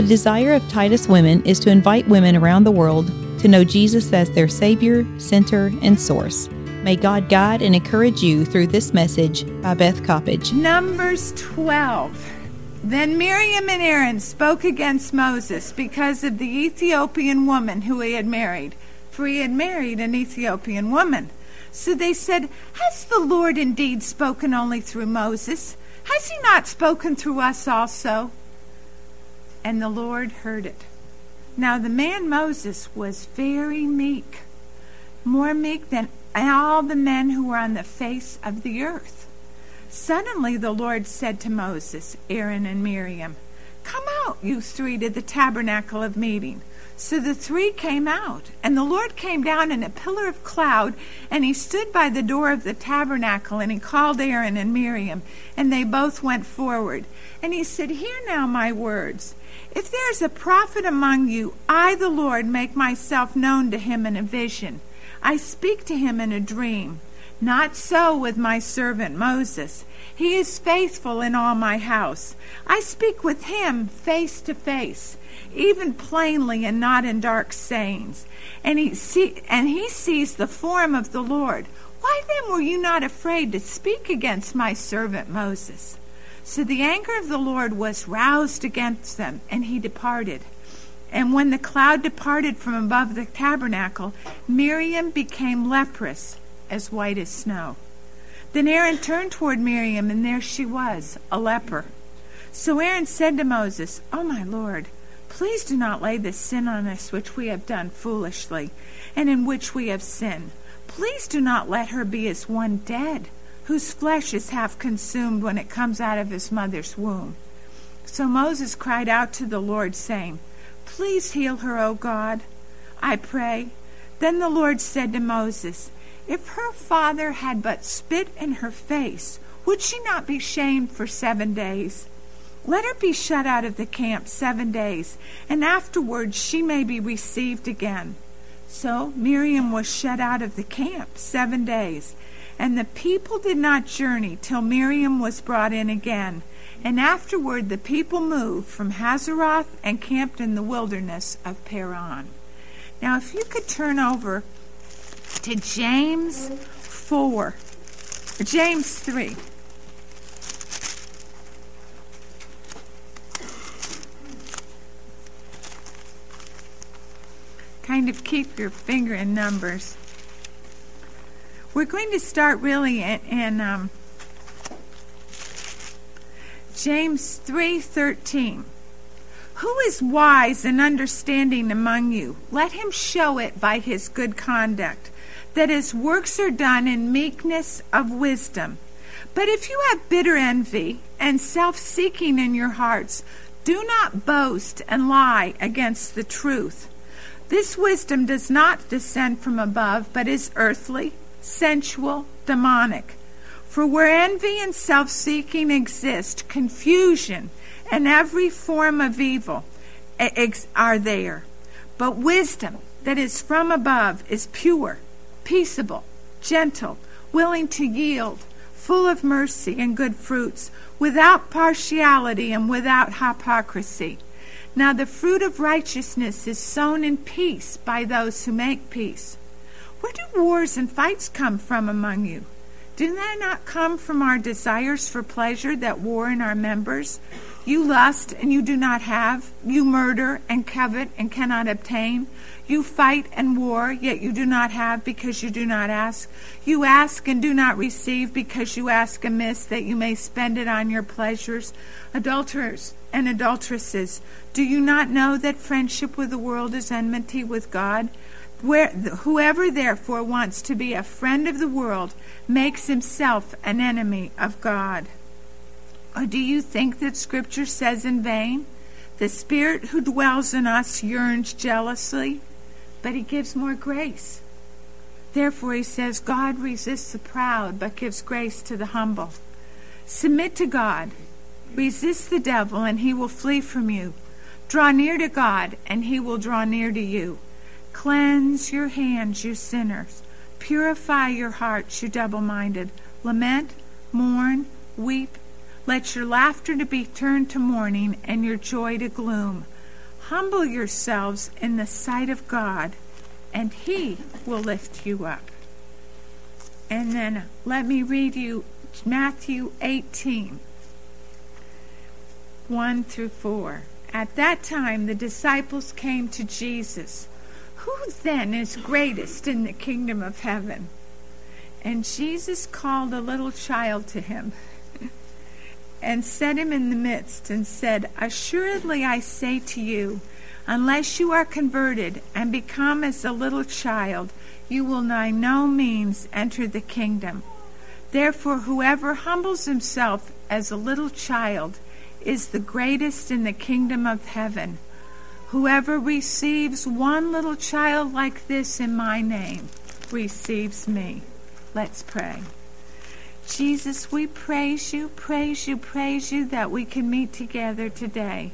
The desire of Titus Women is to invite women around the world to know Jesus as their Savior, Center, and Source. May God guide and encourage you through this message by Beth Coppedge. Numbers 12. Then Miriam and Aaron spoke against Moses because of the Ethiopian woman who he had married, for he had married an Ethiopian woman. So they said, Has the Lord indeed spoken only through Moses? Has he not spoken through us also? And the Lord heard it. Now the man Moses was very meek, more meek than all the men who were on the face of the earth. Suddenly the Lord said to Moses, Aaron, and Miriam, Come out, you three, to the tabernacle of meeting. So the three came out, and the Lord came down in a pillar of cloud, and he stood by the door of the tabernacle, and he called Aaron and Miriam, and they both went forward. And he said, Hear now my words. If there is a prophet among you, I, the Lord, make myself known to him in a vision. I speak to him in a dream. Not so with my servant Moses. He is faithful in all my house. I speak with him face to face even plainly and not in dark sayings. And he, see, and he sees the form of the Lord. Why then were you not afraid to speak against my servant Moses? So the anger of the Lord was roused against them, and he departed. And when the cloud departed from above the tabernacle, Miriam became leprous, as white as snow. Then Aaron turned toward Miriam, and there she was, a leper. So Aaron said to Moses, O oh my Lord, Please do not lay this sin on us which we have done foolishly, and in which we have sinned. Please do not let her be as one dead, whose flesh is half consumed when it comes out of his mother's womb. So Moses cried out to the Lord, saying, Please heal her, O God, I pray. Then the Lord said to Moses, If her father had but spit in her face, would she not be shamed for seven days? Let her be shut out of the camp seven days, and afterwards she may be received again. So Miriam was shut out of the camp seven days, and the people did not journey till Miriam was brought in again. And afterward the people moved from Hazeroth and camped in the wilderness of Paran. Now, if you could turn over to James 4, James 3. kind of keep your finger in numbers. We're going to start really in, in um, James 3:13. Who is wise and understanding among you? Let him show it by his good conduct, that his works are done in meekness of wisdom. But if you have bitter envy and self seeking in your hearts, do not boast and lie against the truth. This wisdom does not descend from above, but is earthly, sensual, demonic. For where envy and self seeking exist, confusion and every form of evil are there. But wisdom that is from above is pure, peaceable, gentle, willing to yield, full of mercy and good fruits, without partiality and without hypocrisy. Now the fruit of righteousness is sown in peace by those who make peace. Where do wars and fights come from among you? Do they not come from our desires for pleasure that war in our members? You lust and you do not have. You murder and covet and cannot obtain. You fight and war, yet you do not have because you do not ask. You ask and do not receive because you ask amiss that you may spend it on your pleasures. Adulterers and adulteresses, do you not know that friendship with the world is enmity with God? Where, whoever therefore wants to be a friend of the world makes himself an enemy of God. Or do you think that Scripture says in vain? The Spirit who dwells in us yearns jealously, but He gives more grace. Therefore, He says, God resists the proud, but gives grace to the humble. Submit to God. Resist the devil, and he will flee from you. Draw near to God, and he will draw near to you. Cleanse your hands, you sinners. Purify your hearts, you double minded. Lament, mourn, weep. Let your laughter to be turned to mourning, and your joy to gloom. Humble yourselves in the sight of God, and He will lift you up. And then let me read you Matthew 18 1 through 4. At that time, the disciples came to Jesus. Who then is greatest in the kingdom of heaven? And Jesus called a little child to him and set him in the midst and said, Assuredly I say to you, unless you are converted and become as a little child, you will by no means enter the kingdom. Therefore, whoever humbles himself as a little child is the greatest in the kingdom of heaven. Whoever receives one little child like this in my name receives me. Let's pray. Jesus, we praise you, praise you, praise you that we can meet together today.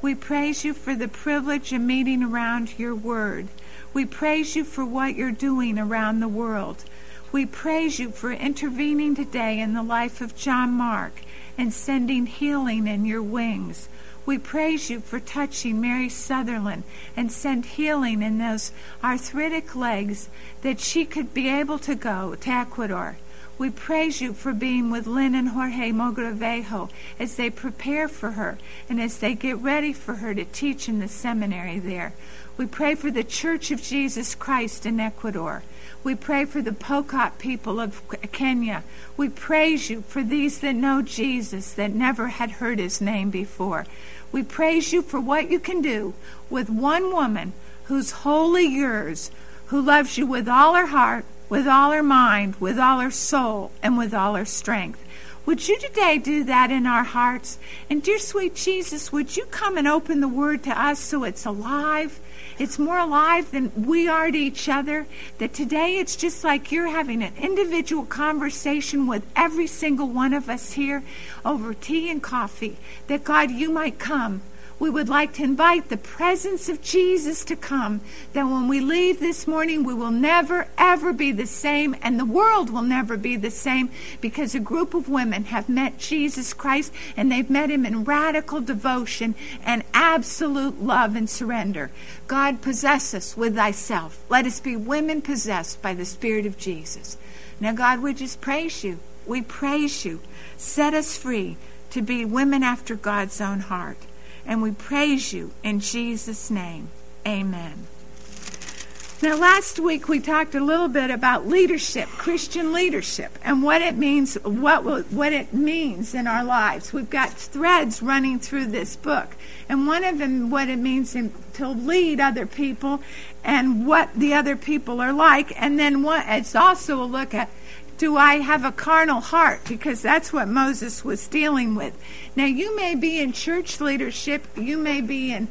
We praise you for the privilege of meeting around your word. We praise you for what you're doing around the world. We praise you for intervening today in the life of John Mark and sending healing in your wings. We praise you for touching Mary Sutherland and send healing in those arthritic legs that she could be able to go to Ecuador. We praise you for being with Lynn and Jorge Mogrovejo as they prepare for her and as they get ready for her to teach in the seminary there. We pray for the Church of Jesus Christ in Ecuador. We pray for the Pokot people of Kenya. We praise you for these that know Jesus that never had heard his name before. We praise you for what you can do with one woman who's wholly yours, who loves you with all her heart, with all her mind, with all her soul, and with all her strength. Would you today do that in our hearts? And dear sweet Jesus, would you come and open the word to us so it's alive? It's more alive than we are to each other. That today it's just like you're having an individual conversation with every single one of us here over tea and coffee. That God, you might come we would like to invite the presence of Jesus to come, that when we leave this morning, we will never, ever be the same, and the world will never be the same because a group of women have met Jesus Christ and they've met him in radical devotion and absolute love and surrender. God, possess us with thyself. Let us be women possessed by the Spirit of Jesus. Now, God, we just praise you. We praise you. Set us free to be women after God's own heart. And we praise you in Jesus' name. Amen. Now, last week we talked a little bit about leadership, Christian leadership, and what it means, what what it means in our lives. We've got threads running through this book, and one of them, what it means in, to lead other people, and what the other people are like, and then what it's also a look at do I have a carnal heart? Because that's what Moses was dealing with. Now, you may be in church leadership, you may be in,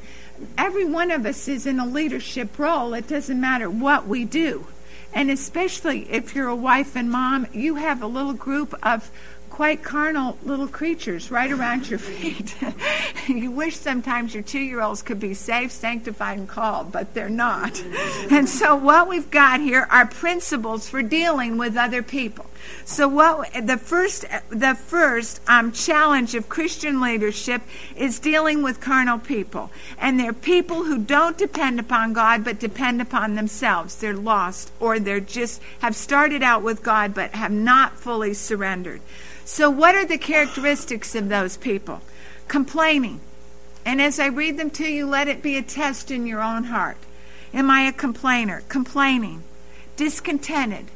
every one of us is in a leadership role. It doesn't matter what we do. And especially if you're a wife and mom, you have a little group of quite carnal little creatures right around your feet. you wish sometimes your two year olds could be saved, sanctified, and called, but they're not. and so, what we've got here are principles for dealing with other people. So, what the first the first um, challenge of Christian leadership is dealing with carnal people, and they're people who don't depend upon God but depend upon themselves. They're lost, or they're just have started out with God but have not fully surrendered. So, what are the characteristics of those people? Complaining. And as I read them to you, let it be a test in your own heart. Am I a complainer? Complaining. Discontented.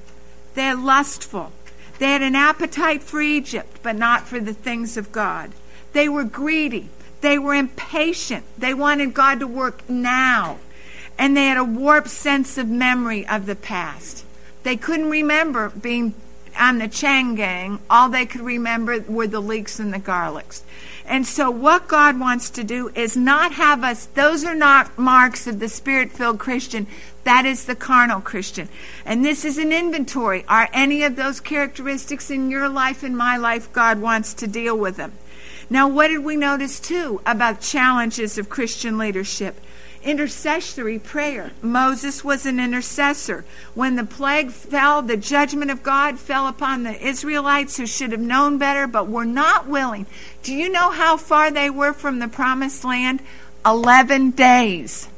They're lustful. They had an appetite for Egypt, but not for the things of God. They were greedy. They were impatient. They wanted God to work now. And they had a warped sense of memory of the past. They couldn't remember being on the Chang gang, all they could remember were the leeks and the garlics. And so, what God wants to do is not have us, those are not marks of the spirit filled Christian. That is the carnal Christian. And this is an inventory. Are any of those characteristics in your life, in my life? God wants to deal with them. Now, what did we notice too about challenges of Christian leadership? intercessory prayer. Moses was an intercessor. When the plague fell, the judgment of God fell upon the Israelites who should have known better but were not willing. Do you know how far they were from the promised land? 11 days.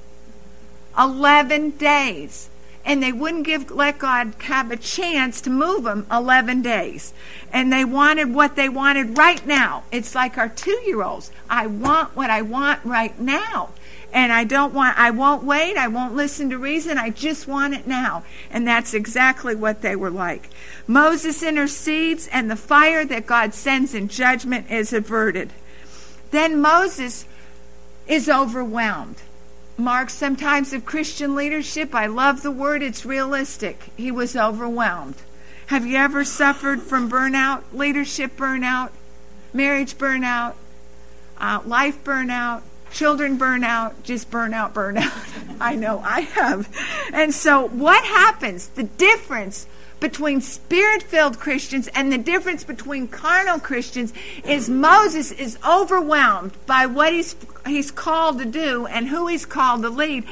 11 days. And they wouldn't give let God have a chance to move them 11 days. And they wanted what they wanted right now. It's like our 2-year-olds. I want what I want right now. And I don't want I won't wait. I won't listen to reason. I just want it now. And that's exactly what they were like. Moses intercedes and the fire that God sends in judgment is averted. Then Moses is overwhelmed. Mark, sometimes of Christian leadership, I love the word, it's realistic. He was overwhelmed. Have you ever suffered from burnout, leadership burnout, marriage burnout, uh, life burnout, children burnout, just burnout, burnout? I know I have. And so, what happens? The difference between spirit filled Christians and the difference between carnal Christians is Moses is overwhelmed by what he's, he's called to do and who he's called to lead,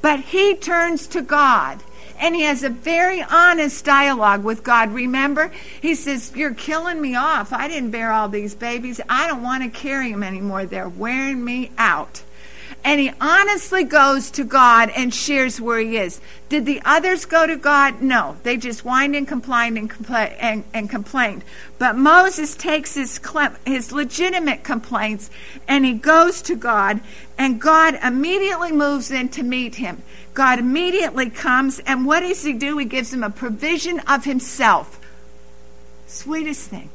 but he turns to God. And he has a very honest dialogue with God. Remember, he says, You're killing me off. I didn't bear all these babies. I don't want to carry them anymore. They're wearing me out and he honestly goes to God and shares where he is. Did the others go to God? No. They just whined and complained and, compla- and, and complained. But Moses takes his, his legitimate complaints and he goes to God, and God immediately moves in to meet him. God immediately comes, and what does he do? He gives him a provision of himself. Sweetest thing.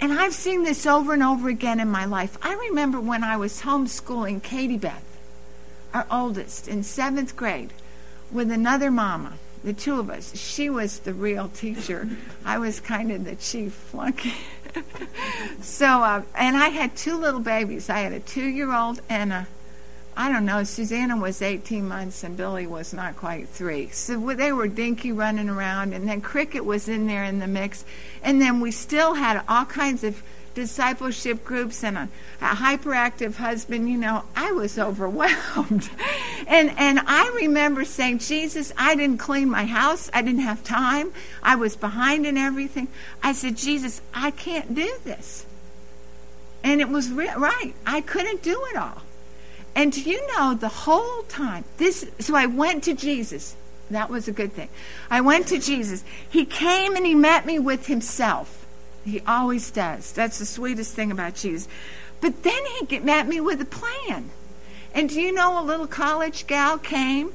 And I've seen this over and over again in my life. I remember when I was homeschooling Katie Beth, our oldest, in seventh grade, with another mama, the two of us. She was the real teacher. I was kind of the chief flunky. so, uh, and I had two little babies. I had a two year old and a I don't know, Susanna was 18 months and Billy was not quite three. So they were dinky running around, and then Cricket was in there in the mix. And then we still had all kinds of discipleship groups and a, a hyperactive husband. You know, I was overwhelmed. and, and I remember saying, Jesus, I didn't clean my house. I didn't have time. I was behind in everything. I said, Jesus, I can't do this. And it was re- right. I couldn't do it all. And do you know the whole time this so I went to Jesus. That was a good thing. I went to Jesus. He came and he met me with himself. He always does. That's the sweetest thing about Jesus. But then he met me with a plan. And do you know a little college gal came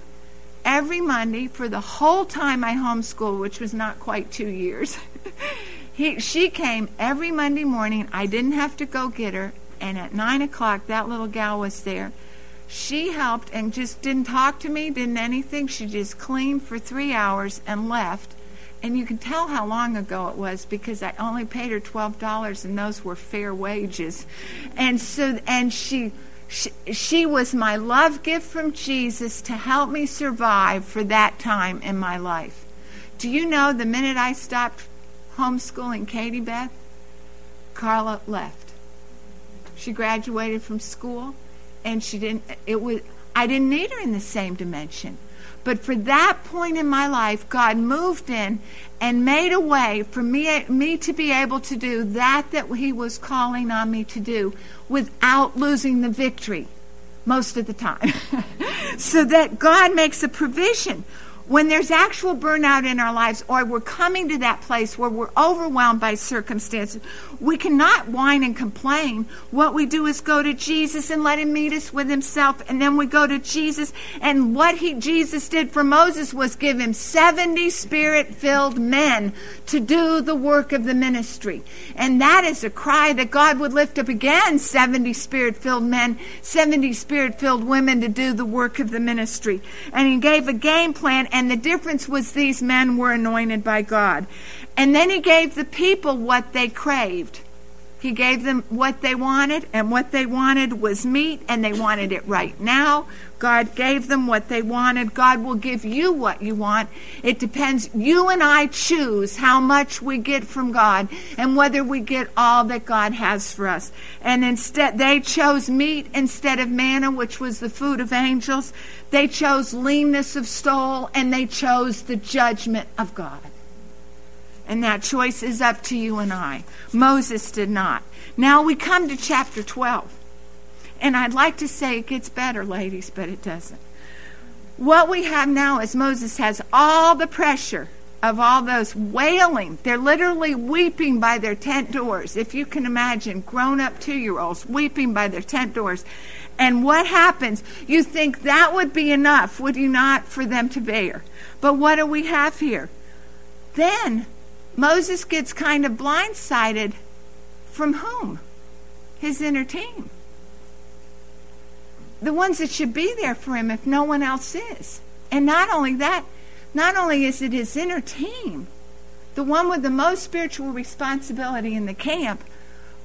every Monday for the whole time I homeschooled, which was not quite two years. he, she came every Monday morning. I didn't have to go get her. And at 9 o'clock, that little gal was there she helped and just didn't talk to me, didn't anything. She just cleaned for three hours and left. And you can tell how long ago it was because I only paid her twelve dollars, and those were fair wages. And so, and she, she, she was my love gift from Jesus to help me survive for that time in my life. Do you know the minute I stopped homeschooling Katie Beth, Carla left. She graduated from school and she didn't it was I didn't need her in the same dimension. But for that point in my life, God moved in and made a way for me, me to be able to do that that He was calling on me to do without losing the victory most of the time. so that God makes a provision when there's actual burnout in our lives or we're coming to that place where we're overwhelmed by circumstances, we cannot whine and complain. What we do is go to Jesus and let him meet us with himself and then we go to Jesus and what he Jesus did for Moses was give him 70 spirit-filled men to do the work of the ministry. And that is a cry that God would lift up again 70 spirit-filled men, 70 spirit-filled women to do the work of the ministry. And he gave a game plan and the difference was these men were anointed by God. And then he gave the people what they craved. He gave them what they wanted, and what they wanted was meat, and they wanted it right now. God gave them what they wanted. God will give you what you want. It depends. You and I choose how much we get from God and whether we get all that God has for us. And instead, they chose meat instead of manna, which was the food of angels. They chose leanness of soul, and they chose the judgment of God. And that choice is up to you and I. Moses did not. Now we come to chapter 12. And I'd like to say it gets better, ladies, but it doesn't. What we have now is Moses has all the pressure of all those wailing. They're literally weeping by their tent doors. If you can imagine grown up two year olds weeping by their tent doors. And what happens? You think that would be enough, would you not, for them to bear? But what do we have here? Then Moses gets kind of blindsided from whom? His inner team. The ones that should be there for him if no one else is. And not only that, not only is it his inner team, the one with the most spiritual responsibility in the camp,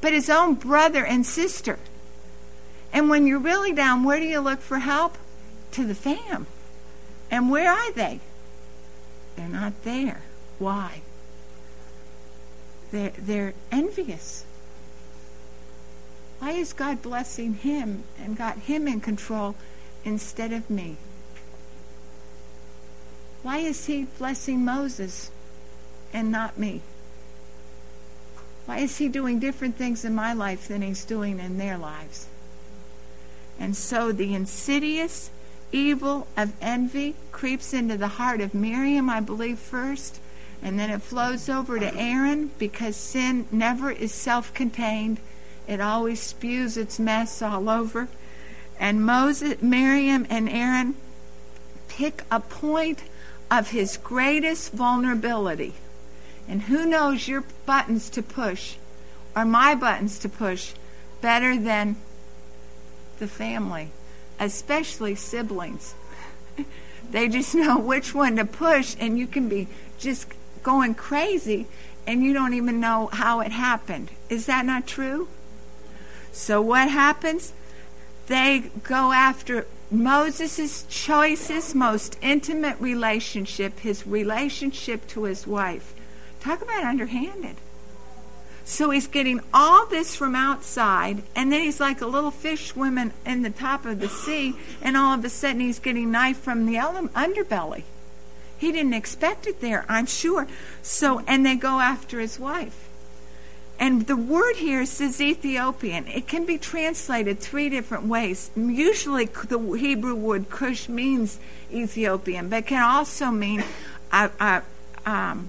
but his own brother and sister. And when you're really down, where do you look for help? To the fam. And where are they? They're not there. Why? They're, they're envious. Why is God blessing him and got him in control instead of me? Why is he blessing Moses and not me? Why is he doing different things in my life than he's doing in their lives? And so the insidious evil of envy creeps into the heart of Miriam, I believe, first, and then it flows over to Aaron because sin never is self contained, it always spews its mess all over. And Moses, Miriam, and Aaron pick a point of his greatest vulnerability. And who knows your buttons to push, or my buttons to push, better than the family, especially siblings. they just know which one to push, and you can be just going crazy and you don't even know how it happened. Is that not true? So, what happens? They go after Moses' choicest, most intimate relationship, his relationship to his wife. Talk about underhanded. So he's getting all this from outside, and then he's like a little fish swimming in the top of the sea, and all of a sudden he's getting knife from the underbelly. He didn't expect it there, I'm sure. So, and they go after his wife. And the word here says Ethiopian. It can be translated three different ways. Usually, the Hebrew word Cush means Ethiopian, but can also mean a, a, um,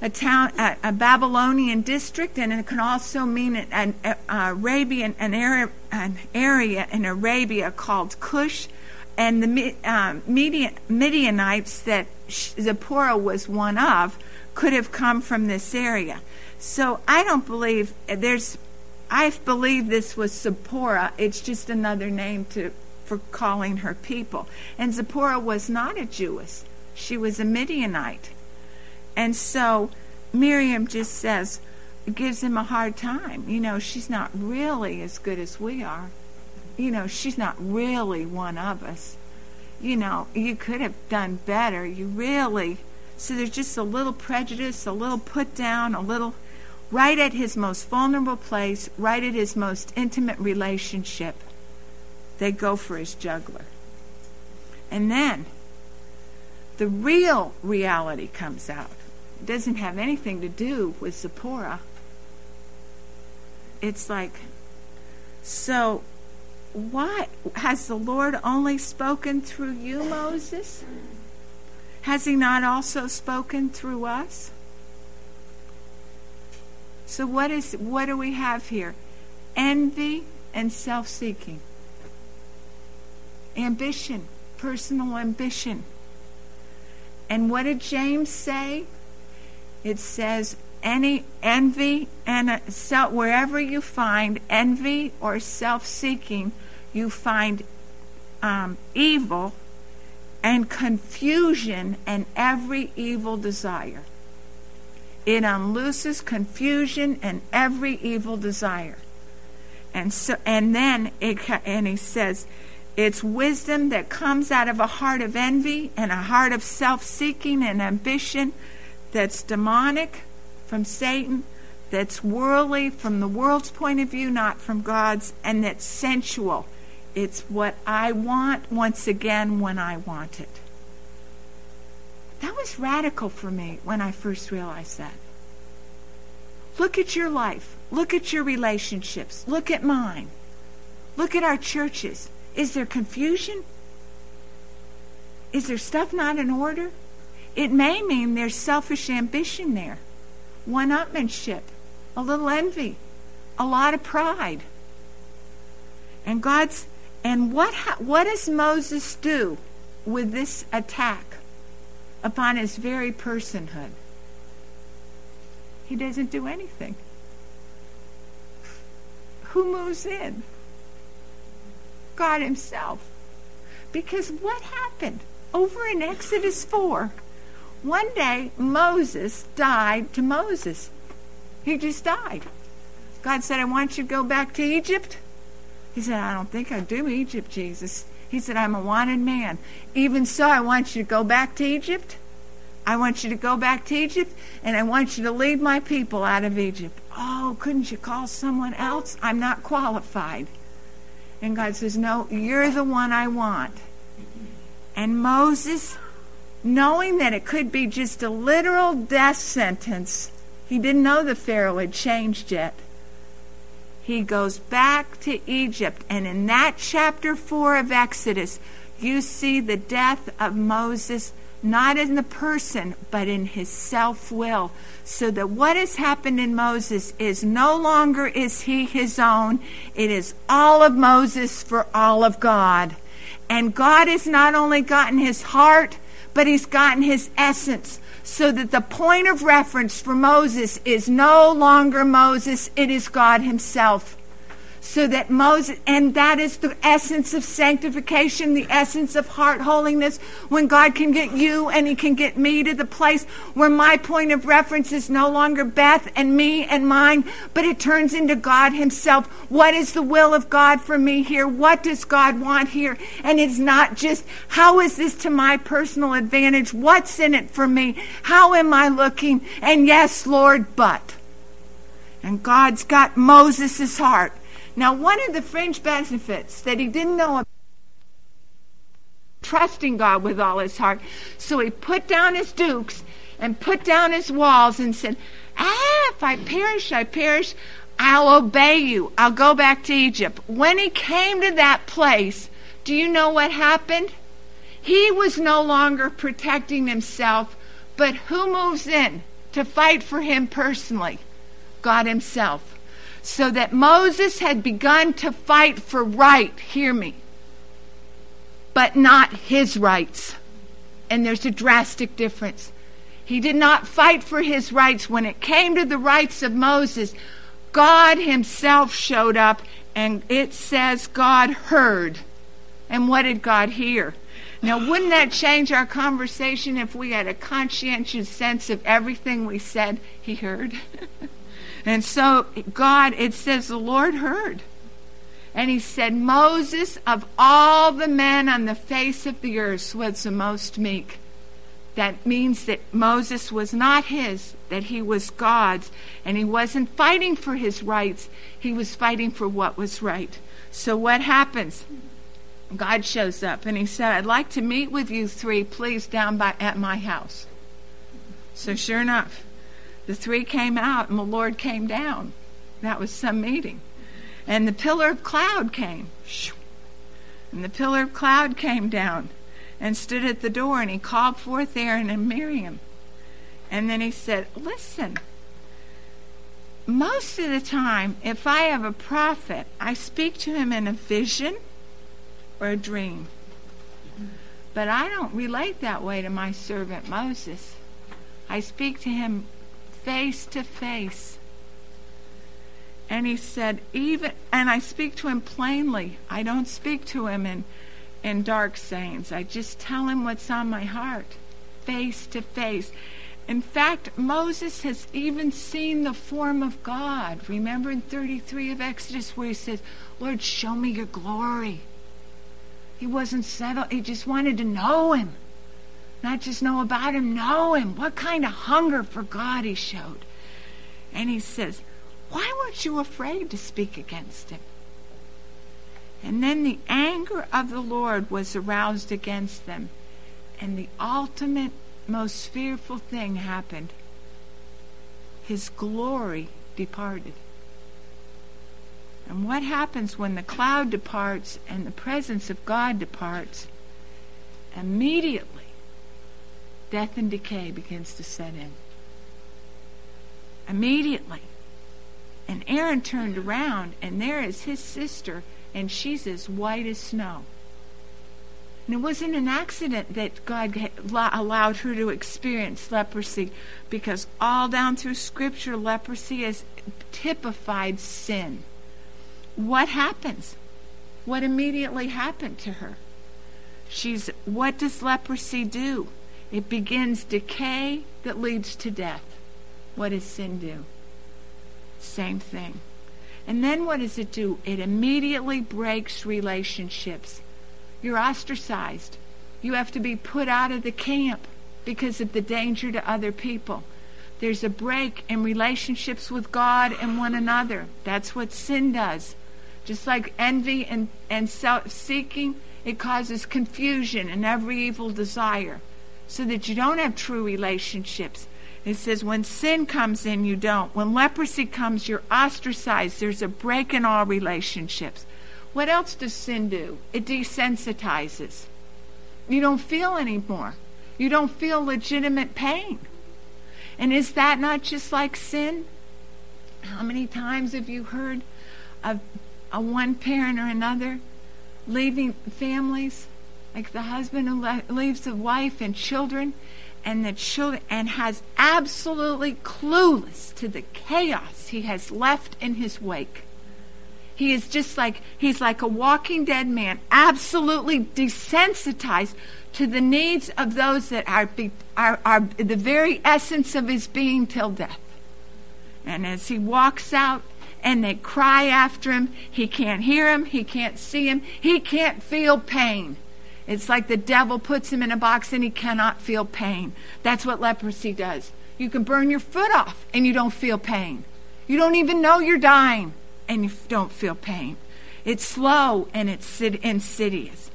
a town, a, a, Babylonian district, and it can also mean an, an Arabian, an, area, an area in Arabia called Cush. And the um, Midianites that Zipporah was one of could have come from this area. So I don't believe there's. I believe this was Zipporah. It's just another name to for calling her people. And Zipporah was not a Jewess. She was a Midianite. And so Miriam just says, gives him a hard time. You know, she's not really as good as we are. You know, she's not really one of us. You know, you could have done better. You really. So there's just a little prejudice, a little put down, a little right at his most vulnerable place, right at his most intimate relationship, they go for his jugular. And then the real reality comes out. It doesn't have anything to do with Zipporah. It's like, so what? Has the Lord only spoken through you, Moses? Has he not also spoken through us? So what is what do we have here? Envy and self-seeking. Ambition, personal ambition. And what did James say? It says any envy and self, wherever you find envy or self-seeking, you find um, evil and confusion and every evil desire. It unlooses confusion and every evil desire. And so and then it and he says it's wisdom that comes out of a heart of envy and a heart of self-seeking and ambition that's demonic from Satan, that's worldly from the world's point of view, not from God's, and that's sensual. It's what I want once again when I want it. That was radical for me when I first realized that. Look at your life. Look at your relationships. Look at mine. Look at our churches. Is there confusion? Is there stuff not in order? It may mean there's selfish ambition there, one upmanship, a little envy, a lot of pride. And God's and what what does Moses do with this attack upon his very personhood? He doesn't do anything. Who moves in? God himself. Because what happened? Over in Exodus 4, one day Moses died to Moses. He just died. God said, I want you to go back to Egypt. He said, I don't think I do Egypt, Jesus. He said, I'm a wanted man. Even so, I want you to go back to Egypt. I want you to go back to Egypt, and I want you to lead my people out of Egypt. Oh, couldn't you call someone else? I'm not qualified. And God says, No, you're the one I want. And Moses, knowing that it could be just a literal death sentence, he didn't know the Pharaoh had changed yet. He goes back to Egypt. And in that chapter 4 of Exodus, you see the death of Moses not in the person, but in his self will. So that what has happened in Moses is no longer is he his own, it is all of Moses for all of God. And God has not only gotten his heart, but he's gotten his essence. So that the point of reference for Moses is no longer Moses, it is God himself so that Moses, and that is the essence of sanctification, the essence of heart holiness, when God can get you and He can get me to the place where my point of reference is no longer Beth and me and mine, but it turns into God Himself. What is the will of God for me here? What does God want here? And it's not just, how is this to my personal advantage? What's in it for me? How am I looking? And yes, Lord, but. And God's got Moses' heart. Now, one of the fringe benefits that he didn't know about trusting God with all his heart, so he put down his dukes and put down his walls and said, Ah, if I perish, I perish. I'll obey you. I'll go back to Egypt. When he came to that place, do you know what happened? He was no longer protecting himself, but who moves in to fight for him personally? God Himself so that Moses had begun to fight for right, hear me, but not his rights. And there's a drastic difference. He did not fight for his rights. When it came to the rights of Moses, God himself showed up, and it says God heard. And what did God hear? Now, wouldn't that change our conversation if we had a conscientious sense of everything we said he heard? And so God, it says the Lord heard. And he said, Moses, of all the men on the face of the earth, was the most meek. That means that Moses was not his, that he was God's. And he wasn't fighting for his rights, he was fighting for what was right. So what happens? God shows up and he said, I'd like to meet with you three, please, down by, at my house. So sure enough, the three came out and the Lord came down. That was some meeting. And the pillar of cloud came. And the pillar of cloud came down and stood at the door and he called forth Aaron and Miriam. And then he said, Listen, most of the time, if I have a prophet, I speak to him in a vision or a dream. But I don't relate that way to my servant Moses. I speak to him face to face. And he said, even, and I speak to him plainly. I don't speak to him in, in dark sayings. I just tell him what's on my heart, face to face. In fact, Moses has even seen the form of God. Remember in 33 of Exodus where he says, Lord, show me your glory. He wasn't settled, he just wanted to know him. Not just know about him, know him. What kind of hunger for God he showed. And he says, Why weren't you afraid to speak against him? And then the anger of the Lord was aroused against them. And the ultimate, most fearful thing happened. His glory departed. And what happens when the cloud departs and the presence of God departs? Immediately, death and decay begins to set in. Immediately. And Aaron turned around, and there is his sister, and she's as white as snow. And it wasn't an accident that God allowed her to experience leprosy, because all down through Scripture, leprosy is typified sin. What happens? What immediately happened to her? She's what does leprosy do? It begins decay that leads to death. What does sin do? Same thing. And then what does it do? It immediately breaks relationships. You're ostracized. You have to be put out of the camp because of the danger to other people. There's a break in relationships with God and one another. That's what sin does. Just like envy and, and self seeking, it causes confusion and every evil desire so that you don't have true relationships. It says when sin comes in, you don't. When leprosy comes, you're ostracized. There's a break in all relationships. What else does sin do? It desensitizes. You don't feel anymore. You don't feel legitimate pain. And is that not just like sin? How many times have you heard of a one parent or another leaving families? Like the husband who le- leaves the wife and children, and the children, and has absolutely clueless to the chaos he has left in his wake. He is just like, he's like a walking dead man, absolutely desensitized to the needs of those that are, are, are the very essence of his being till death. And as he walks out and they cry after him, he can't hear him, he can't see him, he can't feel pain. It's like the devil puts him in a box and he cannot feel pain. That's what leprosy does. You can burn your foot off and you don't feel pain. You don't even know you're dying and you don't feel pain. It's slow and it's insidious.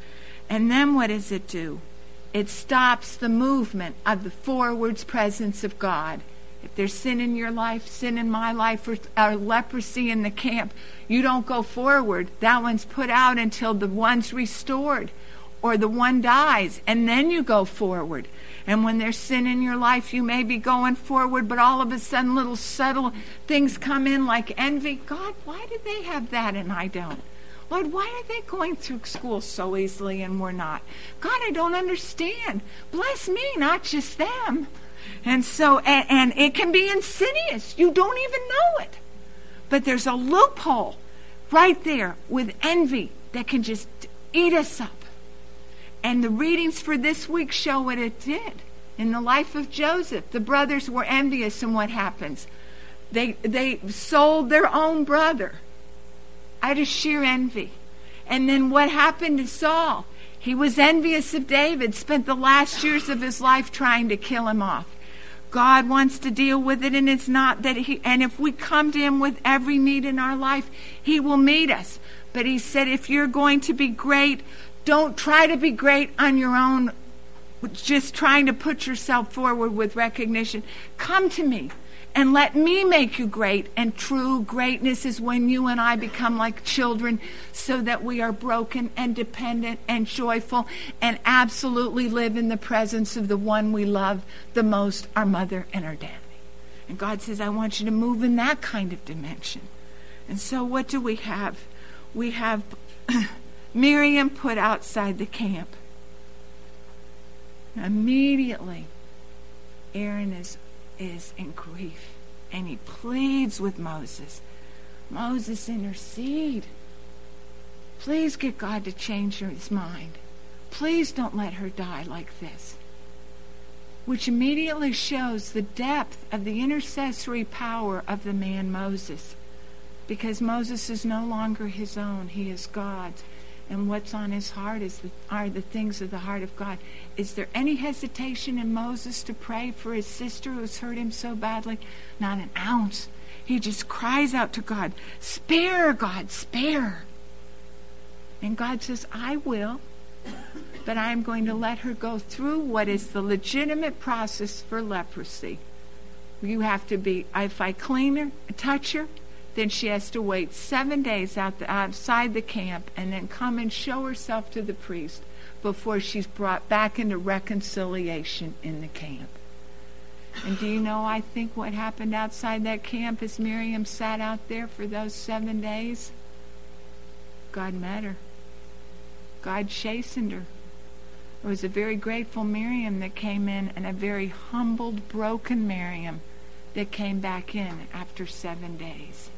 And then what does it do? It stops the movement of the forwards presence of God. If there's sin in your life, sin in my life, or, or leprosy in the camp, you don't go forward. That one's put out until the one's restored or the one dies, and then you go forward. And when there's sin in your life, you may be going forward, but all of a sudden little subtle things come in like envy. God, why do they have that and I don't? Lord, why are they going through school so easily and we're not? God, I don't understand. Bless me, not just them. And so, and, and it can be insidious. You don't even know it. But there's a loophole right there with envy that can just eat us up. And the readings for this week show what it did. In the life of Joseph, the brothers were envious, and what happens? They, they sold their own brother out of sheer envy. And then what happened to Saul? He was envious of David, spent the last years of his life trying to kill him off. God wants to deal with it, and it's not that He, and if we come to Him with every need in our life, He will meet us. But He said, if you're going to be great, don't try to be great on your own, just trying to put yourself forward with recognition. Come to me and let me make you great. And true greatness is when you and I become like children so that we are broken and dependent and joyful and absolutely live in the presence of the one we love the most, our mother and our daddy. And God says, I want you to move in that kind of dimension. And so, what do we have? We have Miriam put outside the camp. Immediately, Aaron is, is in grief and he pleads with Moses. Moses, intercede. Please get God to change his mind. Please don't let her die like this. Which immediately shows the depth of the intercessory power of the man Moses. Because Moses is no longer his own, he is God's and what's on his heart is the, are the things of the heart of God. Is there any hesitation in Moses to pray for his sister who's hurt him so badly? Not an ounce. He just cries out to God, Spare, God, spare. And God says, I will, but I'm going to let her go through what is the legitimate process for leprosy. You have to be, if I clean her, touch her, then she has to wait seven days out the, outside the camp and then come and show herself to the priest before she's brought back into reconciliation in the camp. And do you know, I think what happened outside that camp as Miriam sat out there for those seven days? God met her. God chastened her. It was a very grateful Miriam that came in and a very humbled, broken Miriam that came back in after seven days.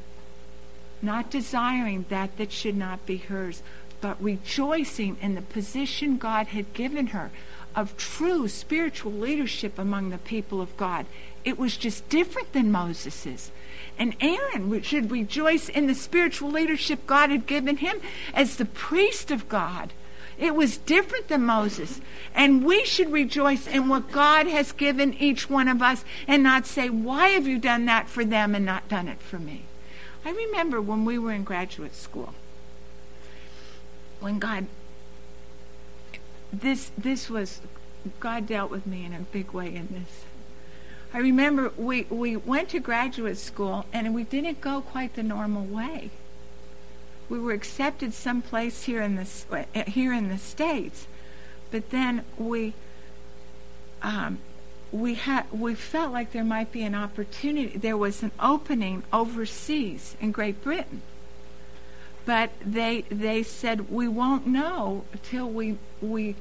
Not desiring that that should not be hers, but rejoicing in the position God had given her of true spiritual leadership among the people of God. It was just different than Moses's. And Aaron should rejoice in the spiritual leadership God had given him as the priest of God. It was different than Moses. And we should rejoice in what God has given each one of us and not say, Why have you done that for them and not done it for me? I remember when we were in graduate school, when God this this was God dealt with me in a big way in this. I remember we, we went to graduate school and we didn't go quite the normal way. We were accepted someplace here in the uh, here in the states, but then we um, we had we felt like there might be an opportunity. There was an opening overseas in Great Britain, but they they said we won't know until we we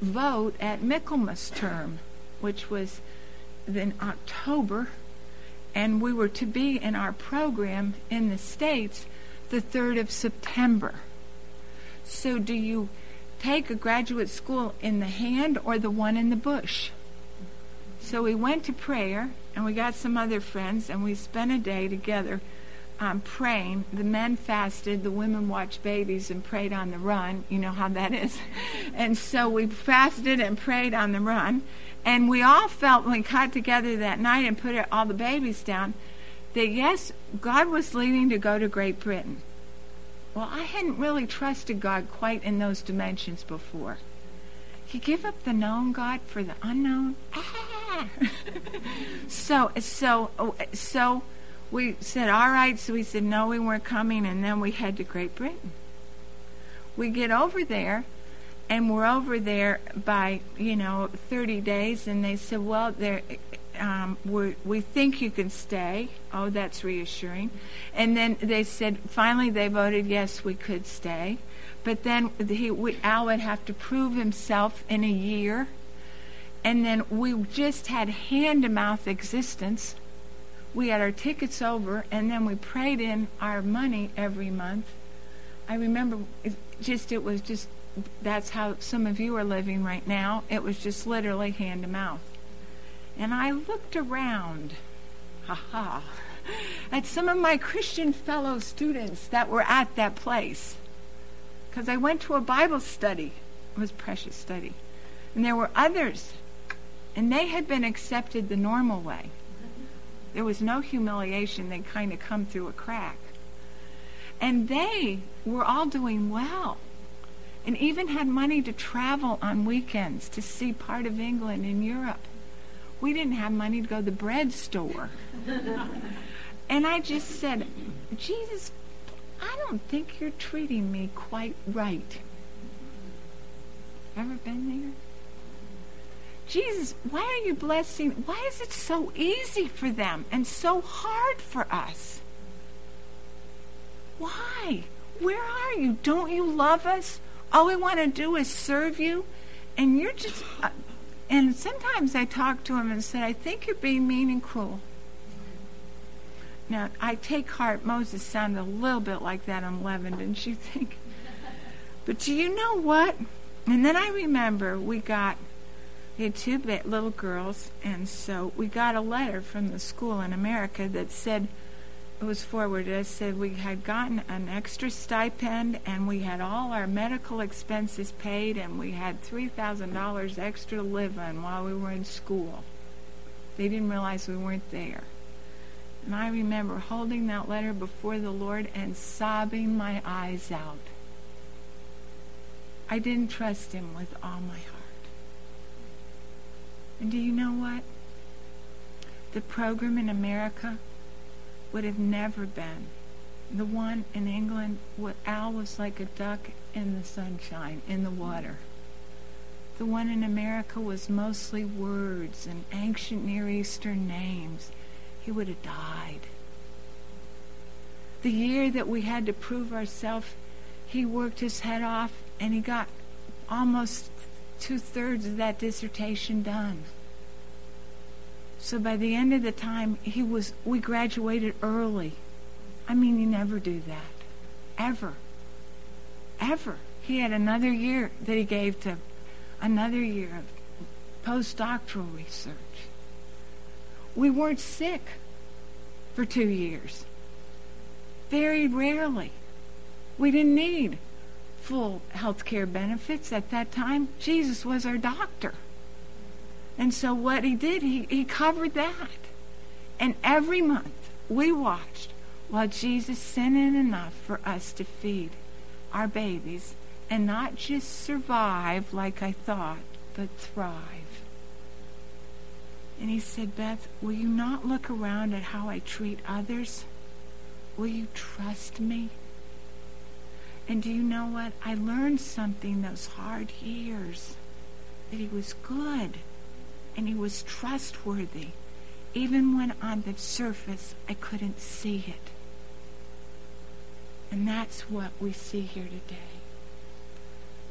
vote at Michaelmas term, which was in October, and we were to be in our program in the States the 3rd of September. So, do you take a graduate school in the hand or the one in the bush? So, we went to prayer, and we got some other friends, and we spent a day together um, praying. The men fasted, the women watched babies and prayed on the run. You know how that is. and so we fasted and prayed on the run. And we all felt when we got together that night and put all the babies down that yes, God was leading to go to Great Britain. Well, I hadn't really trusted God quite in those dimensions before. You give up the known God for the unknown. Ah! so, so, so we said, all right. So we said, no, we weren't coming. And then we head to Great Britain. We get over there, and we're over there by, you know, 30 days. And they said, well, there, um, we we think you can stay. Oh, that's reassuring. And then they said, finally, they voted yes, we could stay. But then he, we, Al would have to prove himself in a year. And then we just had hand to mouth existence we had our tickets over, and then we prayed in our money every month. I remember it just it was just that's how some of you are living right now. It was just literally hand to mouth. And I looked around, ha ha, at some of my Christian fellow students that were at that place. Because I went to a Bible study. It was precious study. And there were others. And they had been accepted the normal way. There was no humiliation. They kind of come through a crack. And they were all doing well and even had money to travel on weekends to see part of England and Europe. We didn't have money to go to the bread store. and I just said, Jesus, I don't think you're treating me quite right. Ever been there? Jesus, why are you blessing? Why is it so easy for them and so hard for us? Why? Where are you? Don't you love us? All we want to do is serve you. And you're just. Uh, and sometimes I talk to him and said, I think you're being mean and cruel. Now, I take heart, Moses sounded a little bit like that on Leavened, didn't you think? But do you know what? And then I remember we got we had two little girls, and so we got a letter from the school in America that said, it was forwarded, it said we had gotten an extra stipend and we had all our medical expenses paid and we had $3,000 extra to live on while we were in school. They didn't realize we weren't there. And I remember holding that letter before the Lord and sobbing my eyes out. I didn't trust Him with all my heart. And do you know what? The program in America would have never been The one in England, what Al was like a duck in the sunshine, in the water. The one in America was mostly words and ancient Near Eastern names. He would have died. The year that we had to prove ourselves, he worked his head off and he got almost two thirds of that dissertation done. So by the end of the time, he was we graduated early. I mean, you never do that, ever, ever. He had another year that he gave to another year of postdoctoral research. We weren't sick for two years. Very rarely. We didn't need full health care benefits at that time. Jesus was our doctor. And so what he did, he, he covered that. And every month we watched while Jesus sent in enough for us to feed our babies and not just survive like I thought, but thrive. And he said, Beth, will you not look around at how I treat others? Will you trust me? And do you know what? I learned something those hard years that he was good and he was trustworthy, even when on the surface I couldn't see it. And that's what we see here today.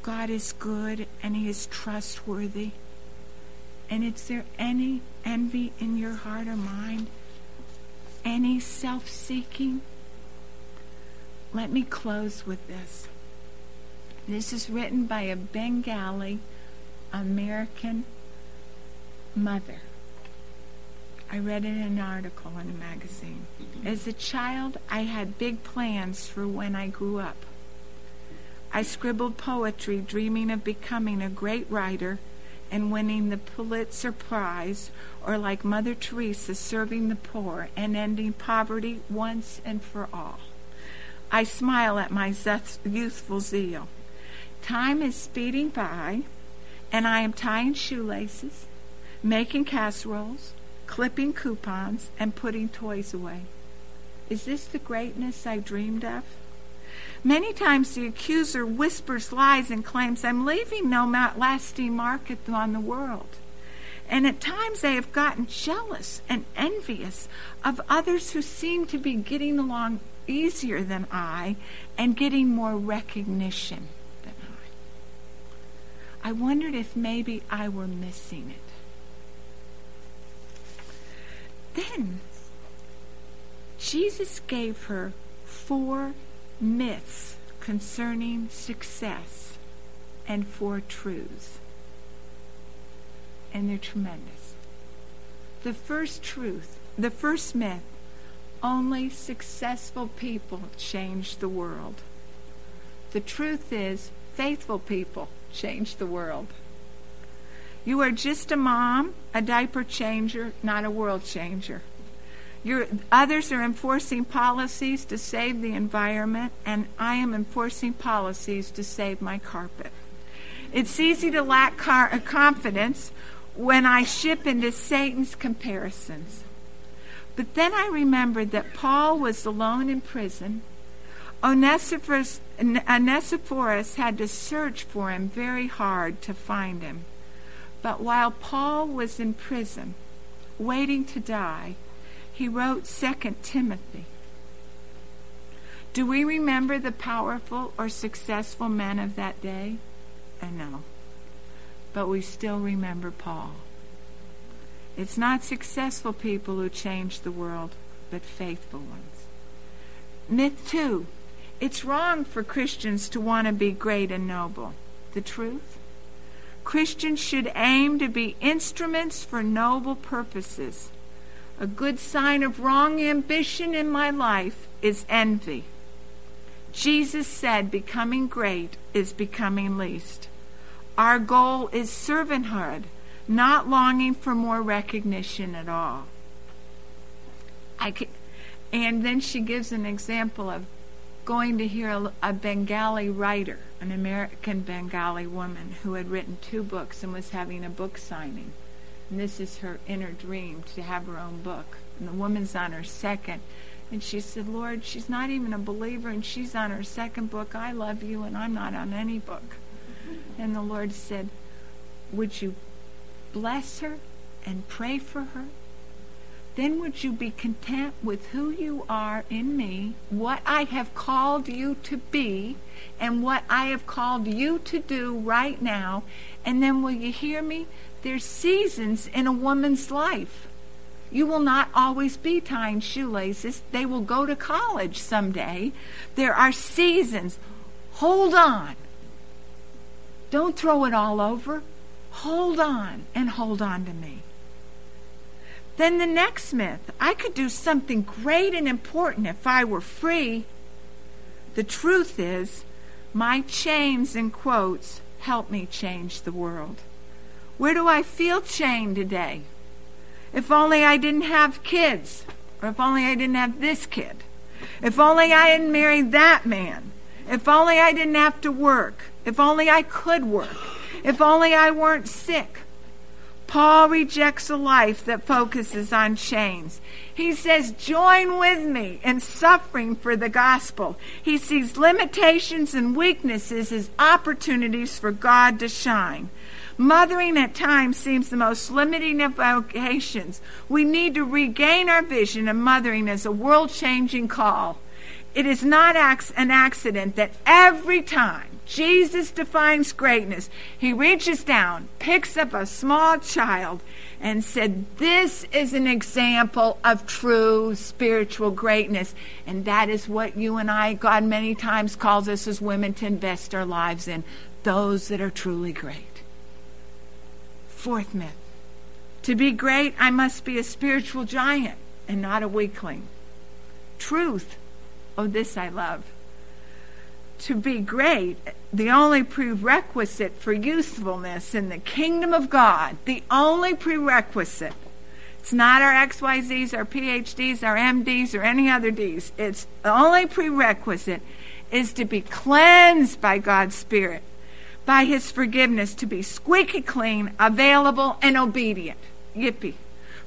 God is good and he is trustworthy. And is there any envy in your heart or mind? Any self seeking? Let me close with this. This is written by a Bengali American mother. I read it in an article in a magazine. Mm-hmm. As a child, I had big plans for when I grew up. I scribbled poetry, dreaming of becoming a great writer and winning the Pulitzer Prize, or like Mother Teresa, serving the poor and ending poverty once and for all. I smile at my youthful zeal. Time is speeding by, and I am tying shoelaces, making casseroles, clipping coupons, and putting toys away. Is this the greatness I dreamed of? Many times the accuser whispers lies and claims I'm leaving no lasting mark on the world. And at times I have gotten jealous and envious of others who seem to be getting along easier than I and getting more recognition than I. I wondered if maybe I were missing it. Then Jesus gave her four myths concerning success and four truths. And they're tremendous. The first truth, the first myth only successful people change the world. The truth is, faithful people change the world. You are just a mom, a diaper changer, not a world changer. Others are enforcing policies to save the environment, and I am enforcing policies to save my carpet. It's easy to lack car- uh, confidence when I ship into Satan's comparisons. But then I remembered that Paul was alone in prison. Onesiphorus, had to search for him very hard to find him. But while Paul was in prison, waiting to die, he wrote 2 Timothy. Do we remember the powerful or successful men of that day? I know. But we still remember Paul. It's not successful people who change the world, but faithful ones. Myth two it's wrong for Christians to want to be great and noble. The truth? Christians should aim to be instruments for noble purposes. A good sign of wrong ambition in my life is envy. Jesus said becoming great is becoming least. Our goal is servanthood not longing for more recognition at all. I can, and then she gives an example of going to hear a, a, Bengali writer, an American Bengali woman who had written two books and was having a book signing. And this is her inner dream to have her own book. And the woman's on her second, And she said, Lord, she's not even a believer and she's on her second book. I love you and I'm not on any book. And the Lord said, Would you bless her and pray for her? Then would you be content with who you are in me, what I have called you to be, and what I have called you to do right now? And then will you hear me? There's seasons in a woman's life. You will not always be tying shoelaces. They will go to college someday. There are seasons. Hold on. Don't throw it all over. Hold on and hold on to me. Then the next myth I could do something great and important if I were free. The truth is, my chains and quotes help me change the world. Where do I feel chained today? If only I didn't have kids, or if only I didn't have this kid. If only I hadn't married that man. If only I didn't have to work. If only I could work. If only I weren't sick. Paul rejects a life that focuses on chains. He says, Join with me in suffering for the gospel. He sees limitations and weaknesses as opportunities for God to shine. Mothering at times seems the most limiting of vocations. We need to regain our vision of mothering as a world changing call. It is not an accident that every time Jesus defines greatness. He reaches down, picks up a small child, and said, This is an example of true spiritual greatness. And that is what you and I, God many times calls us as women to invest our lives in those that are truly great. Fourth myth To be great, I must be a spiritual giant and not a weakling. Truth. Oh, this I love to be great, the only prerequisite for usefulness in the kingdom of God, the only prerequisite, it's not our XYZs, our PhDs, our MDs, or any other Ds. It's the only prerequisite is to be cleansed by God's Spirit, by His forgiveness, to be squeaky clean, available, and obedient. Yippee.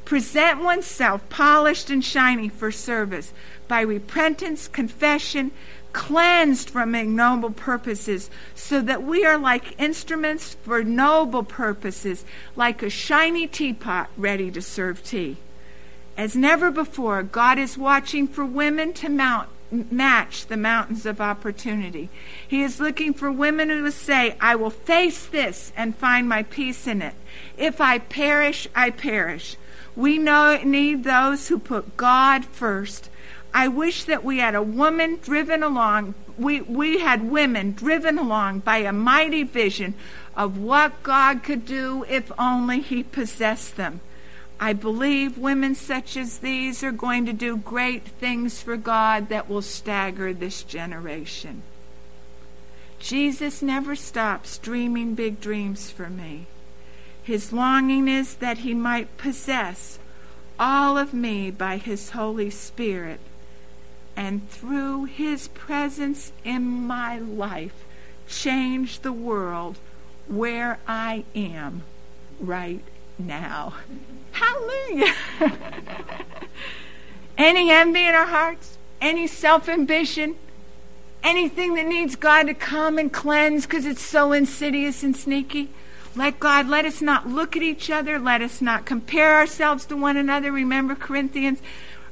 Present oneself polished and shiny for service by repentance, confession, cleansed from ignoble purposes, so that we are like instruments for noble purposes, like a shiny teapot ready to serve tea. As never before, God is watching for women to mount, match the mountains of opportunity. He is looking for women who will say, I will face this and find my peace in it. If I perish, I perish. We know, need those who put God first I wish that we had a woman driven along, we, we had women driven along by a mighty vision of what God could do if only He possessed them. I believe women such as these are going to do great things for God that will stagger this generation. Jesus never stops dreaming big dreams for me. His longing is that he might possess all of me by his Holy Spirit and through his presence in my life change the world where I am right now. Hallelujah. any envy in our hearts, any self ambition, anything that needs God to come and cleanse because it's so insidious and sneaky. Let God, let us not look at each other. Let us not compare ourselves to one another. Remember Corinthians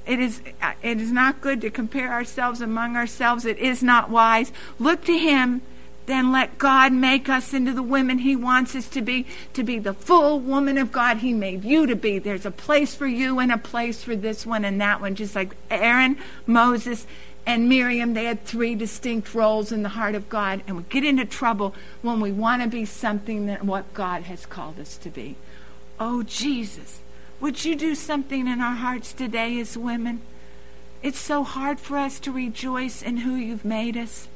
it is, it is not good to compare ourselves among ourselves. It is not wise. Look to Him, then let God make us into the women He wants us to be, to be the full woman of God He made you to be. There's a place for you and a place for this one and that one, just like Aaron, Moses, and Miriam. They had three distinct roles in the heart of God, and we get into trouble when we want to be something that what God has called us to be. Oh, Jesus. Would you do something in our hearts today as women? It's so hard for us to rejoice in who you've made us.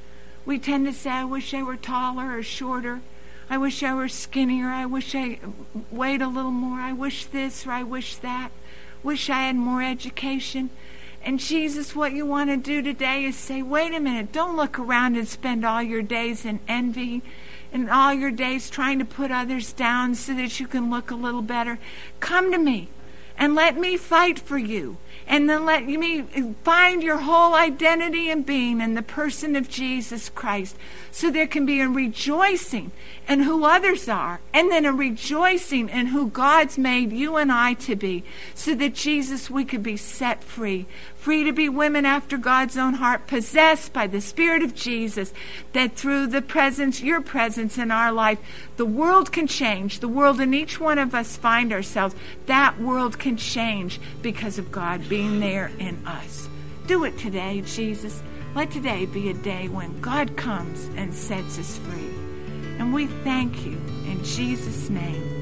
We tend to say, I wish I were taller or shorter. I wish I were skinnier. I wish I weighed a little more. I wish this or I wish that. Wish I had more education. And Jesus, what you want to do today is say, wait a minute, don't look around and spend all your days in envy and all your days trying to put others down so that you can look a little better. Come to me and let me fight for you and then let may find your whole identity and being in the person of Jesus Christ. So there can be a rejoicing in who others are, and then a rejoicing in who God's made you and I to be, so that Jesus, we could be set free. Free to be women after God's own heart, possessed by the Spirit of Jesus, that through the presence, your presence in our life, the world can change. The world in each one of us find ourselves, that world can change because of God being there in us. Do it today, Jesus. Let today be a day when God comes and sets us free. And we thank you in Jesus' name.